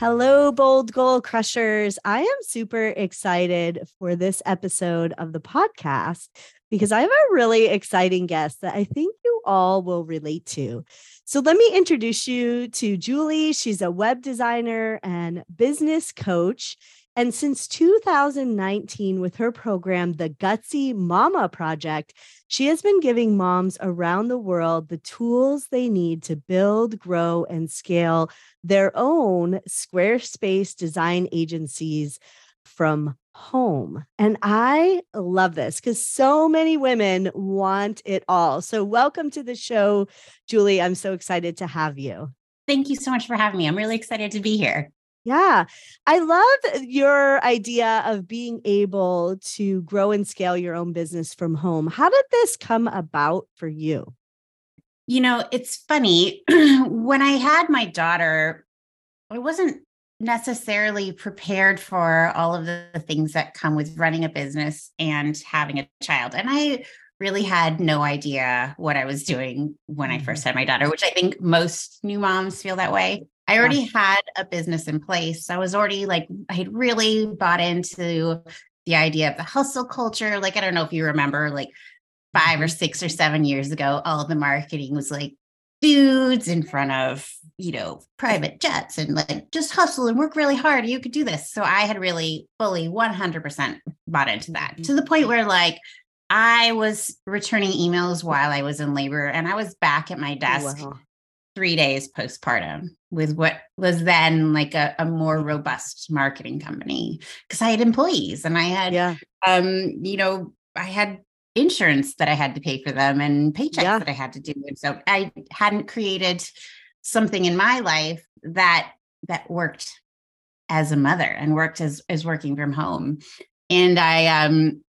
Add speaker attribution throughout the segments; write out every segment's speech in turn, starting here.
Speaker 1: Hello, bold goal crushers. I am super excited for this episode of the podcast because I have a really exciting guest that I think you all will relate to. So, let me introduce you to Julie. She's a web designer and business coach. And since 2019, with her program, the Gutsy Mama Project, she has been giving moms around the world the tools they need to build, grow, and scale their own Squarespace design agencies from home. And I love this because so many women want it all. So, welcome to the show, Julie. I'm so excited to have you.
Speaker 2: Thank you so much for having me. I'm really excited to be here.
Speaker 1: Yeah. I love your idea of being able to grow and scale your own business from home. How did this come about for you?
Speaker 2: You know, it's funny. when I had my daughter, I wasn't necessarily prepared for all of the things that come with running a business and having a child. And I really had no idea what I was doing when I first mm-hmm. had my daughter, which I think most new moms feel that way. I already had a business in place. I was already like, I had really bought into the idea of the hustle culture. Like, I don't know if you remember, like five or mm-hmm. six or seven years ago, all the marketing was like dudes in front of, you know, private jets and like just hustle and work really hard. You could do this. So I had really fully 100% bought into that to the point mm-hmm. where like I was returning emails while I was in labor and I was back at my desk wow three days postpartum with what was then like a, a more robust marketing company because I had employees and I had, yeah. um, you know, I had insurance that I had to pay for them and paychecks yeah. that I had to do. And so I hadn't created something in my life that that worked as a mother and worked as as working from home. And I um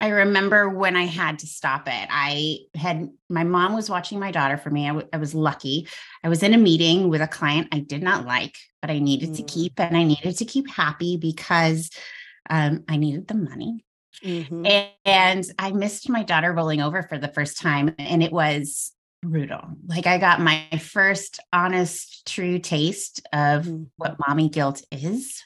Speaker 2: I remember when I had to stop it. I had my mom was watching my daughter for me. I, w- I was lucky. I was in a meeting with a client I did not like, but I needed mm. to keep and I needed to keep happy because um, I needed the money. Mm-hmm. And, and I missed my daughter rolling over for the first time. And it was brutal. Like I got my first honest, true taste of mm-hmm. what mommy guilt is.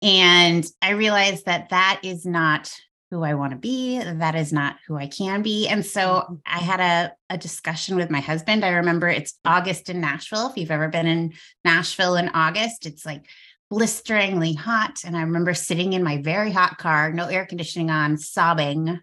Speaker 2: And I realized that that is not who I want to be. That is not who I can be. And so mm-hmm. I had a, a discussion with my husband. I remember it's August in Nashville. If you've ever been in Nashville in August, it's like blisteringly hot. And I remember sitting in my very hot car, no air conditioning on, sobbing.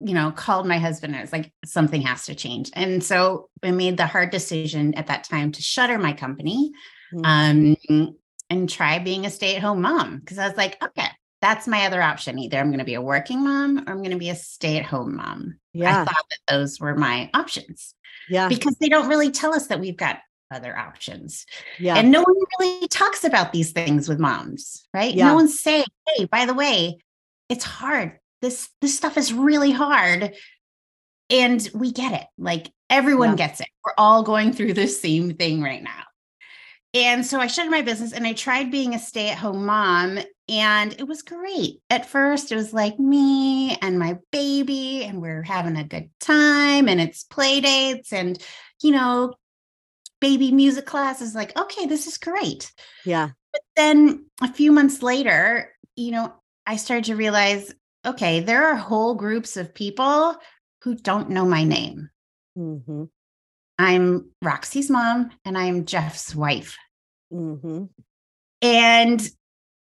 Speaker 2: You know, called my husband and I was like, something has to change. And so I made the hard decision at that time to shutter my company mm-hmm. um, and try being a stay at home mom. Cause I was like, okay, that's my other option. Either I'm going to be a working mom or I'm going to be a stay at home mom. Yeah. I thought that those were my options. Yeah. Because they don't really tell us that we've got other options. Yeah. And no one really talks about these things with moms, right? Yeah. No one's saying, hey, by the way, it's hard. This this stuff is really hard. And we get it. Like everyone yeah. gets it. We're all going through the same thing right now. And so I shut my business and I tried being a stay at home mom and it was great. At first, it was like me and my baby, and we're having a good time, and it's play dates and, you know, baby music classes. Like, okay, this is great.
Speaker 1: Yeah.
Speaker 2: But then a few months later, you know, I started to realize okay, there are whole groups of people who don't know my name. Mm-hmm. I'm Roxy's mom, and I'm Jeff's wife. Mm-hmm. And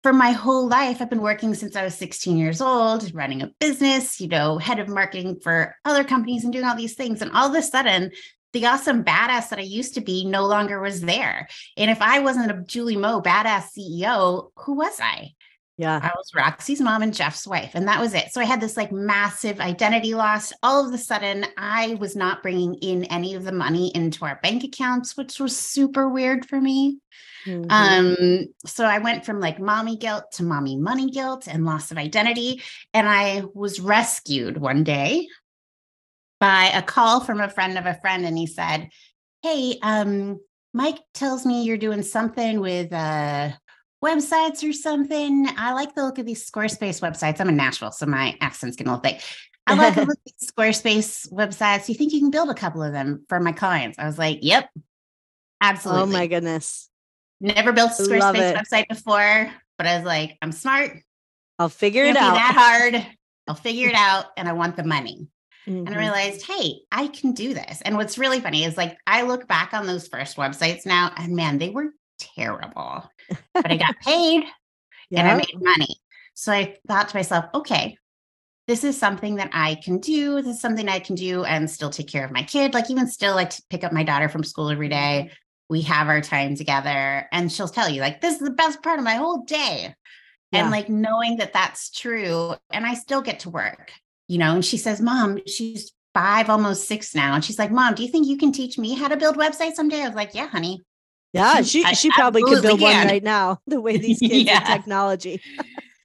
Speaker 2: for my whole life, I've been working since I was 16 years old, running a business, you know, head of marketing for other companies and doing all these things. And all of a sudden, the awesome badass that I used to be no longer was there. And if I wasn't a Julie Moe badass CEO, who was I?
Speaker 1: Yeah.
Speaker 2: I was Roxy's mom and Jeff's wife, and that was it. So I had this like massive identity loss. All of a sudden, I was not bringing in any of the money into our bank accounts, which was super weird for me. Mm-hmm. Um, so I went from like mommy guilt to mommy money guilt and loss of identity. And I was rescued one day by a call from a friend of a friend. And he said, Hey, um, Mike tells me you're doing something with uh websites or something. I like the look of these Squarespace websites. I'm in Nashville, so my accent's getting a little thick. I like the look of these Squarespace websites. You think you can build a couple of them for my clients? I was like, Yep, absolutely.
Speaker 1: Oh my goodness.
Speaker 2: Never built a Squarespace website before, but I was like, I'm smart.
Speaker 1: I'll figure Can't it out.
Speaker 2: that hard. I'll figure it out, and I want the money. Mm-hmm. And I mm-hmm. realized, hey, I can do this. And what's really funny is like I look back on those first websites now, and man, they were terrible. But I got paid yeah. and I made money. So I thought to myself, okay, this is something that I can do. This is something I can do and still take care of my kid. Like even still like to pick up my daughter from school every day. We have our time together and she'll tell you like this is the best part of my whole day. Yeah. And like knowing that that's true and I still get to work, you know, and she says, "Mom, she's 5 almost 6 now." And she's like, "Mom, do you think you can teach me how to build websites someday?" I was like, "Yeah, honey."
Speaker 1: Yeah, she I she probably could build can. one right now, the way these kids yeah. technology.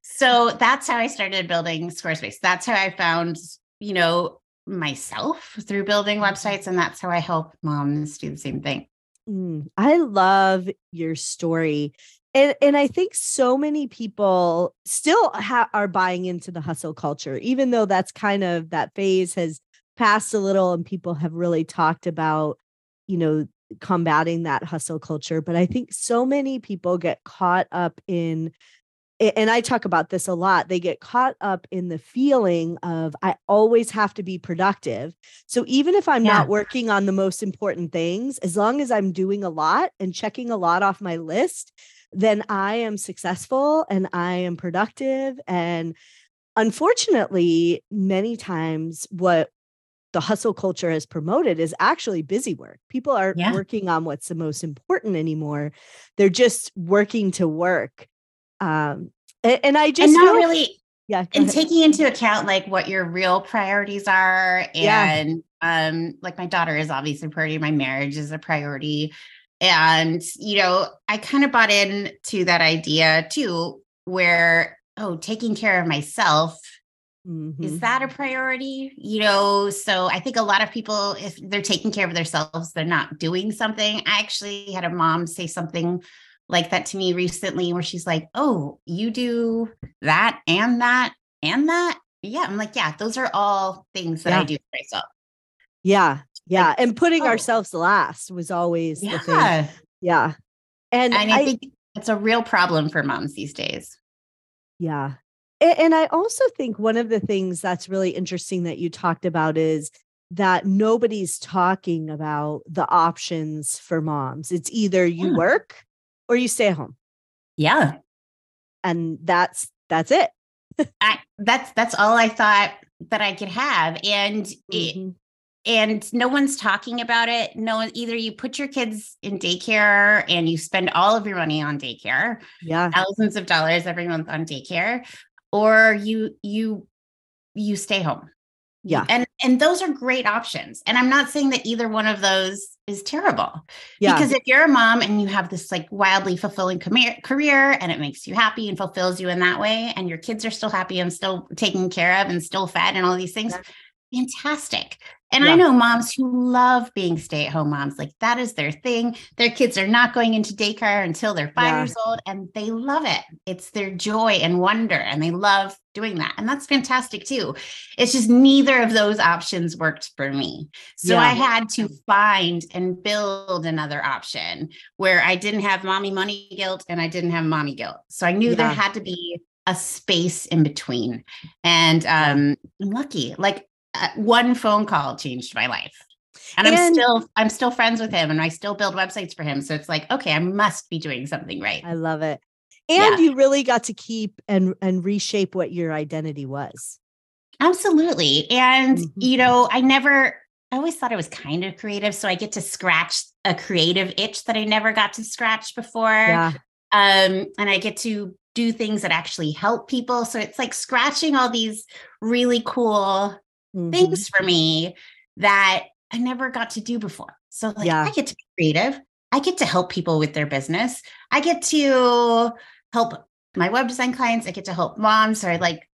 Speaker 2: so that's how I started building Squarespace. That's how I found, you know, myself through building mm-hmm. websites. And that's how I help moms do the same thing.
Speaker 1: Mm, I love your story. And, and I think so many people still ha- are buying into the hustle culture, even though that's kind of that phase has passed a little and people have really talked about, you know, combating that hustle culture. But I think so many people get caught up in, and I talk about this a lot, they get caught up in the feeling of, I always have to be productive. So even if I'm yeah. not working on the most important things, as long as I'm doing a lot and checking a lot off my list, then I am successful and I am productive. And unfortunately, many times what the hustle culture has promoted is actually busy work. People aren't yeah. working on what's the most important anymore. They're just working to work. Um, and, and I just
Speaker 2: and not really yeah and ahead. taking into account like what your real priorities are and yeah. um like my daughter is obviously a priority my marriage is a priority and you know i kind of bought in to that idea too where oh taking care of myself Mm-hmm. Is that a priority? You know, so I think a lot of people, if they're taking care of themselves, they're not doing something. I actually had a mom say something like that to me recently where she's like, Oh, you do that and that and that. Yeah. I'm like, Yeah, those are all things that yeah. I do for myself.
Speaker 1: Yeah. Yeah. Like, and putting oh. ourselves last was always yeah. the thing. Yeah.
Speaker 2: And, and I, I think it's a real problem for moms these days.
Speaker 1: Yeah. And I also think one of the things that's really interesting that you talked about is that nobody's talking about the options for moms. It's either you yeah. work or you stay at home.
Speaker 2: Yeah.
Speaker 1: And that's that's it.
Speaker 2: I, that's that's all I thought that I could have and mm-hmm. it, and no one's talking about it. No one either you put your kids in daycare and you spend all of your money on daycare.
Speaker 1: Yeah.
Speaker 2: Thousands of dollars every month on daycare or you you you stay home.
Speaker 1: Yeah.
Speaker 2: And and those are great options. And i'm not saying that either one of those is terrible yeah. because if you're a mom and you have this like wildly fulfilling career and it makes you happy and fulfills you in that way and your kids are still happy and still taken care of and still fed and all these things yeah. Fantastic and yeah. I know moms who love being stay at home moms. Like that is their thing. Their kids are not going into daycare until they're five yeah. years old and they love it. It's their joy and wonder and they love doing that. And that's fantastic too. It's just neither of those options worked for me. So yeah. I had to find and build another option where I didn't have mommy money guilt and I didn't have mommy guilt. So I knew there had to be a space in between. And um, I'm lucky. Like one phone call changed my life. And, and, I'm still I'm still friends with him and I still build websites for him. So it's like, okay, I must be doing something right.
Speaker 1: I love it. And yeah. you really got to keep and and reshape what your identity was.
Speaker 2: Absolutely. And mm-hmm. you know, I never I always thought I was kind of creative. So I get to scratch a creative itch that I never got to scratch before. Yeah. Um, and I get to do things that actually help people. So it's like scratching all these really cool mm-hmm. things for me that I never got to do before. So like yeah. I get to be creative. I get to help people with their business. I get to help my web design clients. I get to help moms or like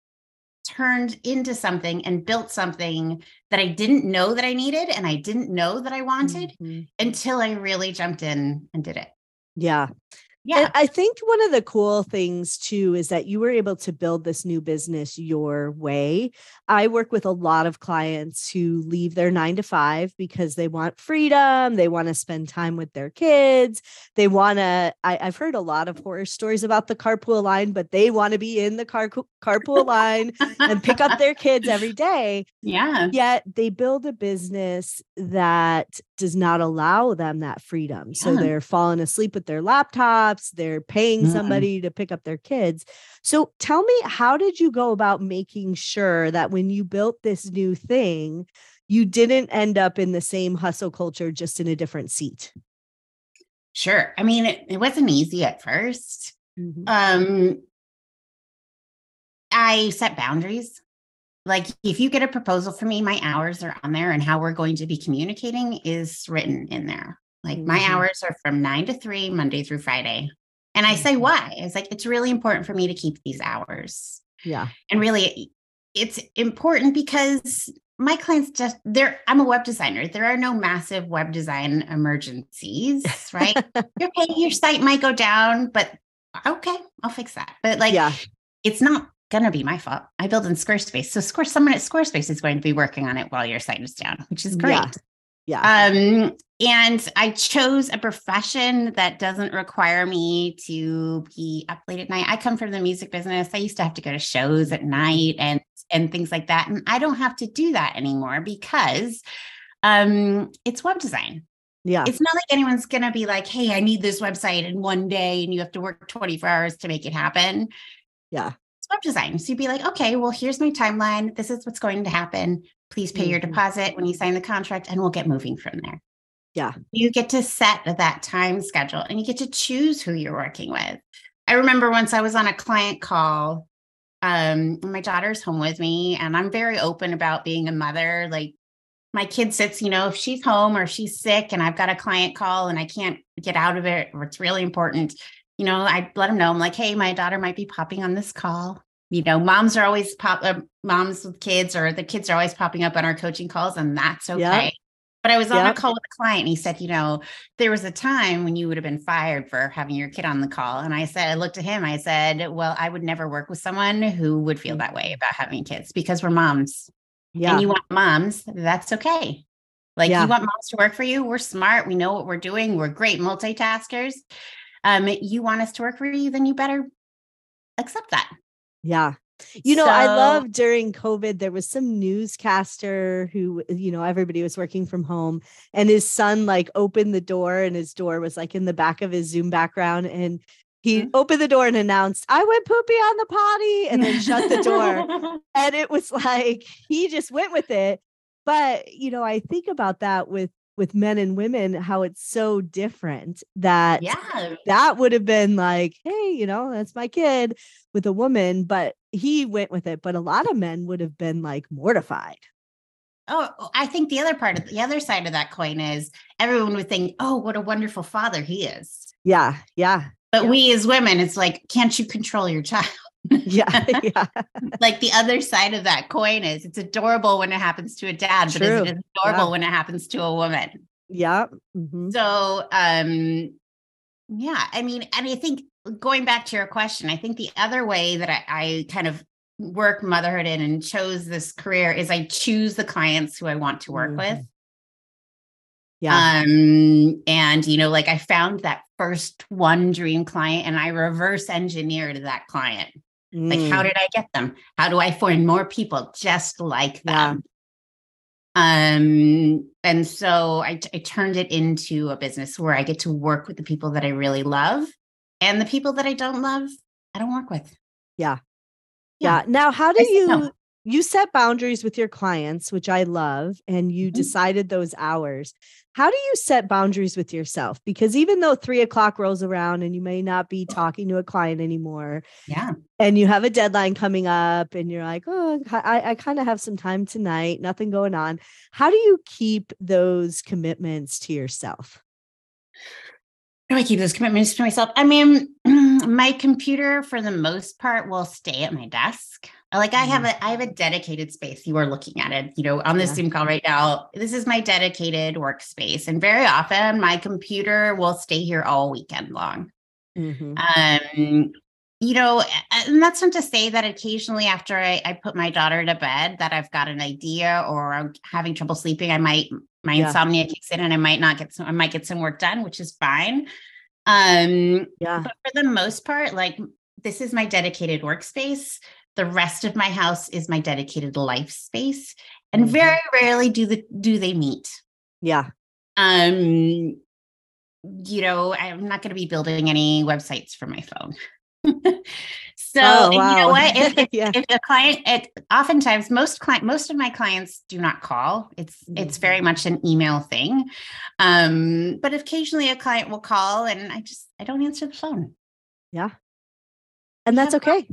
Speaker 2: turned into something and built something that I didn't know that I needed and I didn't know that I wanted mm-hmm. until I really jumped in and did it.
Speaker 1: Yeah. Yeah. And I think one of the cool things too is that you were able to build this new business your way. I work with a lot of clients who leave their nine to five because they want freedom. They want to spend time with their kids. They want to, I've heard a lot of horror stories about the carpool line, but they want to be in the car, carpool line and pick up their kids every day.
Speaker 2: Yeah.
Speaker 1: Yet they build a business that does not allow them that freedom. Yeah. So they're falling asleep with their laptops, they're paying mm-hmm. somebody to pick up their kids. So tell me, how did you go about making sure that when you built this new thing, you didn't end up in the same hustle culture, just in a different seat?
Speaker 2: Sure. I mean, it, it wasn't easy at 1st mm-hmm. Um, I set boundaries like if you get a proposal for me my hours are on there and how we're going to be communicating is written in there like mm-hmm. my hours are from 9 to 3 monday through friday and i say mm-hmm. why it's like it's really important for me to keep these hours
Speaker 1: yeah
Speaker 2: and really it's important because my clients just they're i'm a web designer there are no massive web design emergencies right okay your site might go down but okay i'll fix that but like yeah it's not going to be my fault. I build in Squarespace. So of course someone at Squarespace is going to be working on it while your site is down, which is great.
Speaker 1: Yeah. Yeah.
Speaker 2: Um, and I chose a profession that doesn't require me to be up late at night. I come from the music business. I used to have to go to shows at night and and things like that. And I don't have to do that anymore because um it's web design.
Speaker 1: Yeah.
Speaker 2: It's not like anyone's going to be like, hey, I need this website in one day and you have to work 24 hours to make it happen.
Speaker 1: Yeah
Speaker 2: web design. So you'd be like, okay, well, here's my timeline. This is what's going to happen. Please pay mm-hmm. your deposit when you sign the contract, and we'll get moving from there.
Speaker 1: Yeah.
Speaker 2: You get to set that time schedule and you get to choose who you're working with. I remember once I was on a client call. Um, my daughter's home with me, and I'm very open about being a mother. Like my kid sits, you know, if she's home or she's sick and I've got a client call and I can't get out of it, or it's really important, you know, I let them know. I'm like, hey, my daughter might be popping on this call. You know, moms are always pop, uh, moms with kids, or the kids are always popping up on our coaching calls, and that's okay. Yep. But I was on yep. a call with a client, and he said, you know, there was a time when you would have been fired for having your kid on the call. And I said, I looked at him, I said, well, I would never work with someone who would feel mm. that way about having kids because we're moms. Yeah. And you want moms, that's okay. Like yeah. you want moms to work for you. We're smart. We know what we're doing. We're great multitaskers um, you want us to work for you, then you better accept that.
Speaker 1: Yeah. You know, so, I love during COVID, there was some newscaster who, you know, everybody was working from home and his son like opened the door and his door was like in the back of his Zoom background. And he mm-hmm. opened the door and announced, I went poopy on the potty and then shut the door. and it was like, he just went with it. But, you know, I think about that with with men and women how it's so different that
Speaker 2: yeah
Speaker 1: that would have been like hey you know that's my kid with a woman but he went with it but a lot of men would have been like mortified
Speaker 2: Oh, oh I think the other part of the other side of that coin is everyone would think, oh, what a wonderful father he is.
Speaker 1: Yeah. Yeah.
Speaker 2: But
Speaker 1: yeah.
Speaker 2: we as women, it's like, can't you control your child?
Speaker 1: Yeah, yeah.
Speaker 2: like the other side of that coin is it's adorable when it happens to a dad, True. but it's adorable yeah. when it happens to a woman.
Speaker 1: Yeah.
Speaker 2: Mm-hmm. So um yeah, I mean, and I think going back to your question, I think the other way that I, I kind of work motherhood in and chose this career is I choose the clients who I want to work mm-hmm. with.
Speaker 1: Yeah.
Speaker 2: Um, and you know, like I found that first one dream client and I reverse engineered that client. Mm. Like, how mm. did I get them? How do I find more people just like them? Yeah. Um, and so I, I turned it into a business where I get to work with the people that I really love and the people that I don't love, I don't work with.
Speaker 1: Yeah. Yeah. Now, how do you you set boundaries with your clients, which I love, and you mm-hmm. decided those hours. How do you set boundaries with yourself? Because even though three o'clock rolls around and you may not be talking to a client anymore,
Speaker 2: yeah,
Speaker 1: and you have a deadline coming up, and you're like, oh, I, I kind of have some time tonight, nothing going on. How do you keep those commitments to yourself?
Speaker 2: How do I keep those commitments to myself? I mean, my computer for the most part will stay at my desk. Like I have mm-hmm. a I have a dedicated space. You are looking at it, you know, on this yeah. Zoom call right now. This is my dedicated workspace. And very often my computer will stay here all weekend long. Mm-hmm. Um, you know, and that's not to say that occasionally after I, I, put my daughter to bed that I've got an idea or I'm having trouble sleeping, I might my yeah. insomnia kicks in and I might not get some I might get some work done, which is fine. Um yeah, but for the most part, like this is my dedicated workspace. The rest of my house is my dedicated life space. And mm-hmm. very rarely do the do they meet.
Speaker 1: Yeah.
Speaker 2: Um, you know, I'm not going to be building any websites for my phone. so oh, wow. you know what? If, if, yeah. if a client, it, oftentimes most client, most of my clients do not call. It's mm-hmm. it's very much an email thing. Um, but occasionally a client will call, and I just I don't answer the phone.
Speaker 1: Yeah, and that's okay.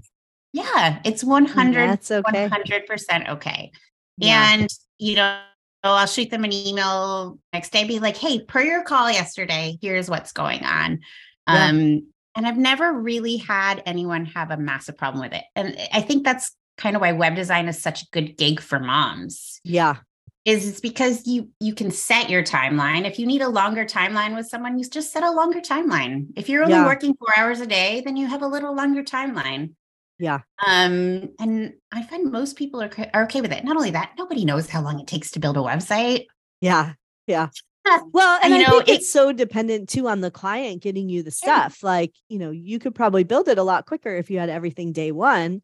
Speaker 2: Yeah, it's 100 that's okay. 100% okay. Yeah. And you know, I'll shoot them an email next day, be like, hey, per your call yesterday, here's what's going on. Yeah. Um, and I've never really had anyone have a massive problem with it. And I think that's kind of why web design is such a good gig for moms.
Speaker 1: Yeah.
Speaker 2: Is it's because you you can set your timeline. If you need a longer timeline with someone, you just set a longer timeline. If you're only yeah. working four hours a day, then you have a little longer timeline.
Speaker 1: Yeah.
Speaker 2: Um, and I find most people are, are okay with it. Not only that, nobody knows how long it takes to build a website.
Speaker 1: Yeah. Yeah well, and you I know, think it, it's so dependent too on the client getting you the stuff. Yeah. Like, you know, you could probably build it a lot quicker if you had everything day one.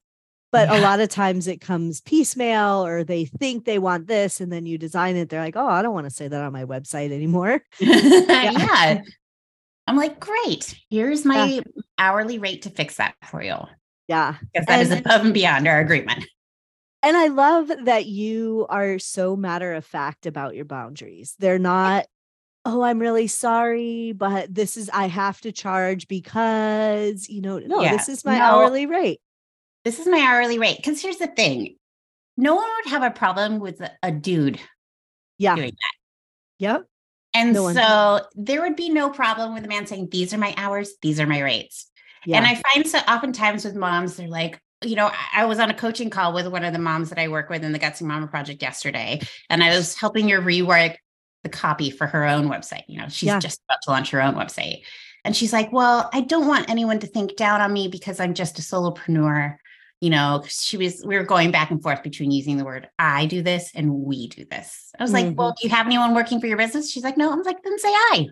Speaker 1: But yeah. a lot of times it comes piecemeal or they think they want this and then you design it. They're like, oh, I don't want to say that on my website anymore.
Speaker 2: yeah. yeah. I'm like, great. Here's my hourly rate to fix that for you.
Speaker 1: Yeah.
Speaker 2: Because that and, is above and beyond our agreement.
Speaker 1: And I love that you are so matter of fact about your boundaries. They're not oh, I'm really sorry, but this is, I have to charge because, you know, no, yeah. this is my no, hourly rate.
Speaker 2: This is my hourly rate. Because here's the thing no one would have a problem with a, dude
Speaker 1: yeah. doing that. Yep.
Speaker 2: And no so there would be no problem with a man saying, These are my hours, these are my rates. Yeah. And I find so oftentimes with moms, they're like, you know, I was on a coaching call with one of the moms that I work with in the Gutsy Mama Project yesterday, and I was helping her rework the copy for her own website. You know, she's yeah. just about to launch her own website. And she's like, Well, I don't want anyone to think down on me because I'm just a solopreneur. You know, she was, we were going back and forth between using the word I do this and we do this. I was mm-hmm. like, Well, mm-hmm. do you have anyone working for your business? She's like, No. I'm like, Then say I.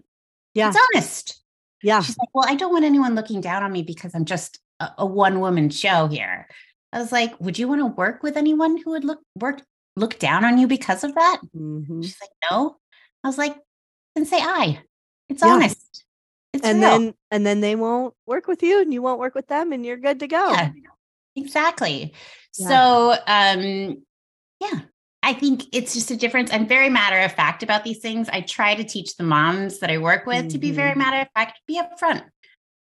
Speaker 1: Yeah.
Speaker 2: It's honest.
Speaker 1: Yeah.
Speaker 2: She's like, Well, I don't want anyone looking down on me because I'm just a, a one woman show here. I was like, Would you want to work with anyone who would look work look down on you because of that? Mm-hmm. She's like, No. I was like, then say I. It's yeah. honest. It's
Speaker 1: and
Speaker 2: real.
Speaker 1: then and then they won't work with you and you won't work with them and you're good to go.
Speaker 2: Yeah, exactly. Yeah. So um yeah, I think it's just a difference. I'm very matter of fact about these things. I try to teach the moms that I work with mm-hmm. to be very mm-hmm. matter of fact, be upfront,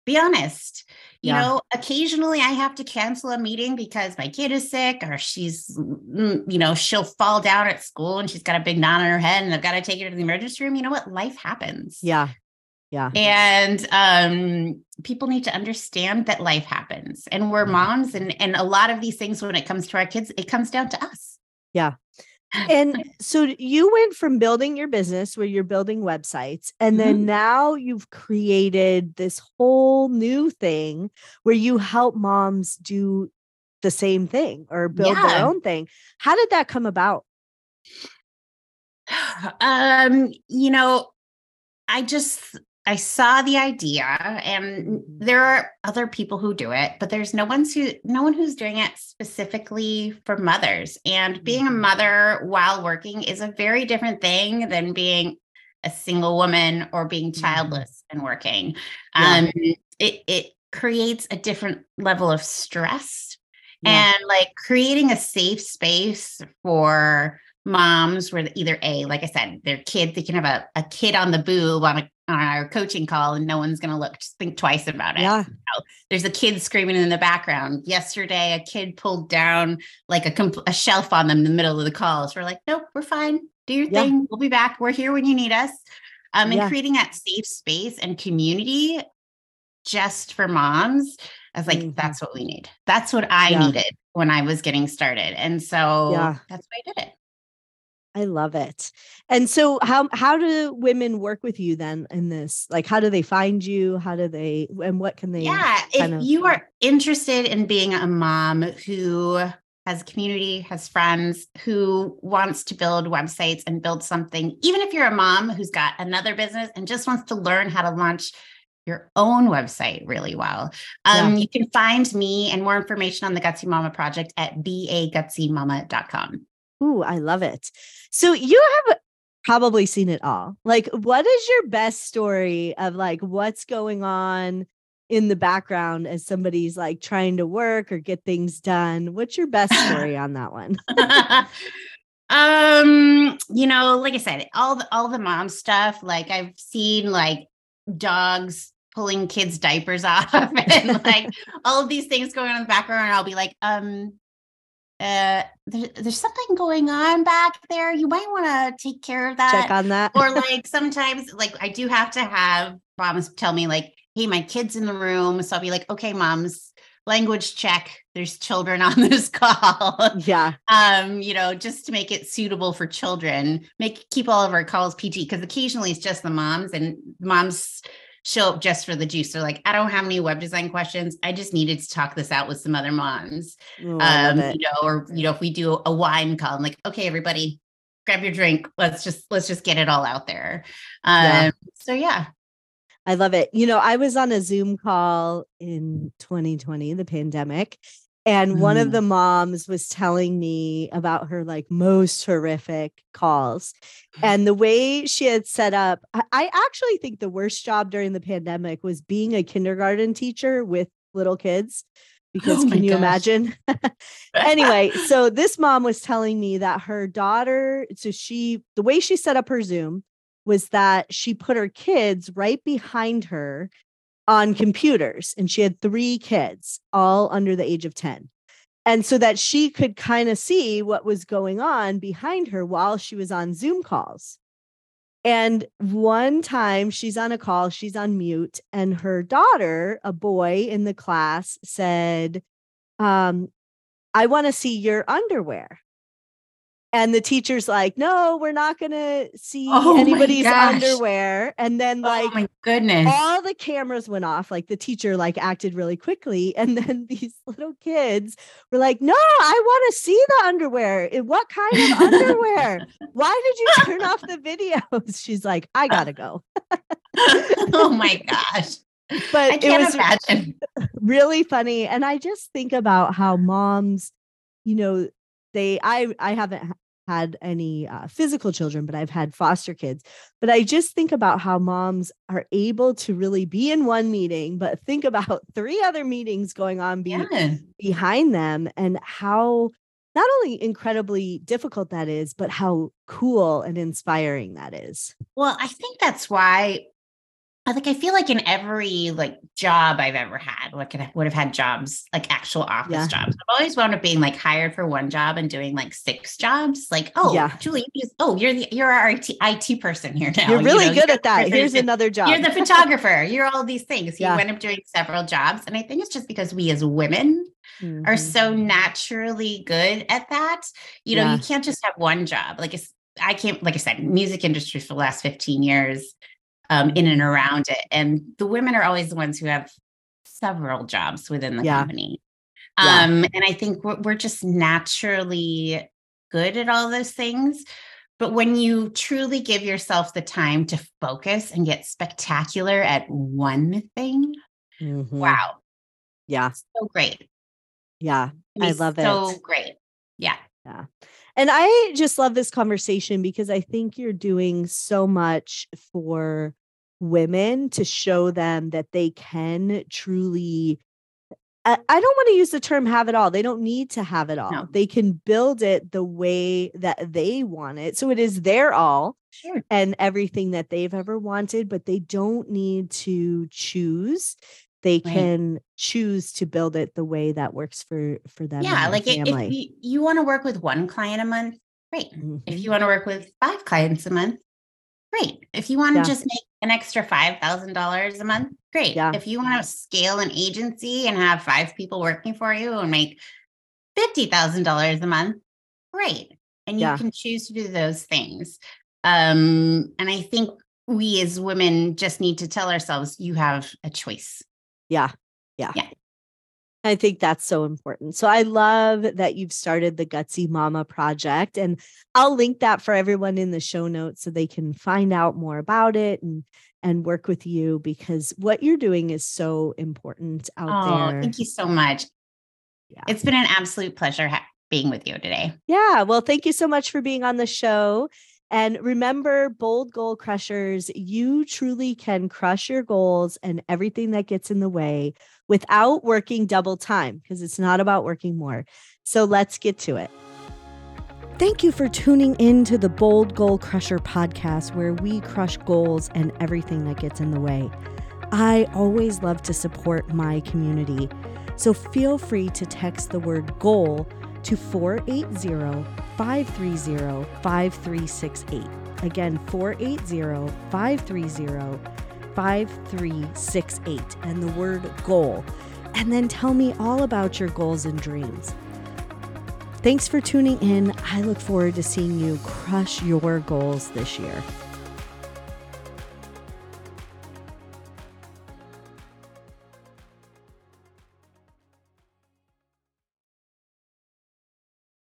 Speaker 2: be honest. You yeah. know, occasionally I have to cancel a meeting because my kid is sick or she's, mm, you know, she'll fall down at school and she's got a big knot on her head and I've got to take her to the emergency room. You know what? Life happens.
Speaker 1: Yeah. Yeah.
Speaker 2: And um, people need to understand that life happens and we're mm-hmm. moms and and a lot of these things when it comes to our kids, it comes down to us.
Speaker 1: Yeah. And so you went from building your business where you're building websites, and then mm-hmm. now you've created this whole new thing where you help moms do the same thing or build yeah. their own thing. How did that come about?
Speaker 2: Um, you know, I just I saw the idea and mm-hmm. there are other people who do it, but there's no one who no one who's doing it specifically for mothers. And being a mm-hmm. mother while working is a very different thing than being a single woman or being mm-hmm. childless and working. Yeah. Um, it it creates a different level of stress yeah. and like creating a safe space for moms where either a like i said their kid they can have a, a kid on the boob on a on our coaching call and no one's going to look think twice about it.
Speaker 1: Yeah.
Speaker 2: Know, there's a kid screaming in the background. Yesterday a kid pulled down like a, comp- a shelf on them in the middle of the call so we're like nope we're fine. Do your yeah. thing. We'll be back. We're here when you need us. Um, and yeah. creating that safe space and community just for moms i was like mm-hmm. that's what we need. That's what i yeah. needed when i was getting started. And so yeah. that's why i did. it
Speaker 1: I love it. And so how how do women work with you then in this? Like how do they find you? How do they and what can they
Speaker 2: Yeah, if of- you are interested in being a mom who has community, has friends who wants to build websites and build something, even if you're a mom who's got another business and just wants to learn how to launch your own website really well. Um, yeah. You can find me and more information on the Gutsy Mama project at bagutsymama.com.
Speaker 1: Ooh, I love it. So you have probably seen it all. Like, what is your best story of like what's going on in the background as somebody's like trying to work or get things done? What's your best story on that one?
Speaker 2: um, you know, like I said, all the all the mom stuff, like I've seen like dogs pulling kids' diapers off and like all of these things going on in the background. and I'll be like, um, uh, there, there's something going on back there. You might want to take care of that.
Speaker 1: Check on that.
Speaker 2: or like sometimes, like I do have to have moms tell me, like, "Hey, my kid's in the room," so I'll be like, "Okay, moms, language check. There's children on this call."
Speaker 1: Yeah.
Speaker 2: um, you know, just to make it suitable for children, make keep all of our calls PG because occasionally it's just the moms and moms show up just for the juice. They're like, I don't have any web design questions. I just needed to talk this out with some other moms. Oh, um, you know, or you know, if we do a wine call, I'm like, okay, everybody, grab your drink. Let's just let's just get it all out there. Um, yeah. so yeah.
Speaker 1: I love it. You know, I was on a Zoom call in 2020, the pandemic, and one of mm. the moms was telling me about her like most horrific calls. And the way she had set up, I actually think the worst job during the pandemic was being a kindergarten teacher with little kids. Because oh can you gosh. imagine? anyway, so this mom was telling me that her daughter, so she, the way she set up her Zoom was that she put her kids right behind her on computers and she had three kids all under the age of 10 and so that she could kind of see what was going on behind her while she was on zoom calls. And one time she's on a call she's on mute and her daughter a boy in the class said um, i want to see your underwear and the teacher's like no we're not going to see oh anybody's underwear. And then oh like
Speaker 2: oh my goodness.
Speaker 1: all the cameras went off like the teacher like acted really quickly and then these little kids were like no i want to see the underwear. Eh, what kind of underwear? Why did you turn off the videos? She's like i gotta go.
Speaker 2: Oh my gosh. But i it was imagine.
Speaker 1: really funny and i just think about how moms you know they i i haven't had any uh, physical children, but I've had foster kids. But I just think about how moms are able to really be in one meeting, but think about three other meetings going on be- yeah. behind them and how not only incredibly difficult that is, but how cool and inspiring that is.
Speaker 2: Well, I think that's why like I feel like in every like job I've ever had, like I would have had jobs like actual office yeah. jobs. I've always wound up being like hired for one job and doing like six jobs. Like, oh, yeah. Julie, oh, you're the you're our IT, IT person here now.
Speaker 1: You're really you know, good at that. Here's another job.
Speaker 2: You're the photographer. You're all these things. You yeah. up doing several jobs, and I think it's just because we as women mm-hmm. are so naturally good at that. You know, yeah. you can't just have one job. Like I can't, like I said, music industry for the last 15 years um, in and around it. And the women are always the ones who have several jobs within the yeah. company. Um, yeah. And I think we're, we're just naturally good at all those things. But when you truly give yourself the time to focus and get spectacular at one thing, mm-hmm. wow.
Speaker 1: Yeah.
Speaker 2: So great.
Speaker 1: Yeah. I love
Speaker 2: so
Speaker 1: it.
Speaker 2: So great. Yeah.
Speaker 1: Yeah. And I just love this conversation because I think you're doing so much for women to show them that they can truly I, don't want to use the term have it all. They don't need to have it all.
Speaker 2: No.
Speaker 1: They can build it the way that they want it. So it is their all
Speaker 2: Sure.
Speaker 1: and everything that they've ever wanted, but they don't need to choose. They
Speaker 2: Right.
Speaker 1: can choose to build it the way that works for for them.
Speaker 2: Yeah. Like if you, you want to work with one client a month, great. If
Speaker 1: Mhm.
Speaker 2: you want to work with five clients a month, great. If you want to
Speaker 1: Yeah.
Speaker 2: just make an extra $5,000 a month, great.
Speaker 1: Yeah.
Speaker 2: If you want to scale an agency and have five people working for you and make $50,000 a month, great. And you
Speaker 1: Yeah.
Speaker 2: can choose to do those things. Um, and I think we as women just need to tell ourselves you have a choice.
Speaker 1: Yeah. Yeah.
Speaker 2: Yeah.
Speaker 1: I think that's so important. So I love that you've started the Gutsy Mama project and I'll link that for everyone in the show notes so they can find out more about it and and work with you because what you're doing is so important out
Speaker 2: Oh,
Speaker 1: there.
Speaker 2: thank you so much.
Speaker 1: Yeah.
Speaker 2: It's been an absolute pleasure ha- being with you today.
Speaker 1: Yeah. Well, thank you so much for being on the show. And remember, bold goal crushers, you truly can crush your goals and everything that gets in the way without working double time because it's not about working more. So let's get to it. Thank you for tuning in to the Bold Goal Crusher podcast, where we crush goals and everything that gets in the way. I always love to support my community. So feel free to text the word goal to 480 530 5368. Again, 480 530 5368 and the word goal. And then tell me all about your goals and dreams. Thanks for tuning in. I look forward to seeing you crush your goals this year.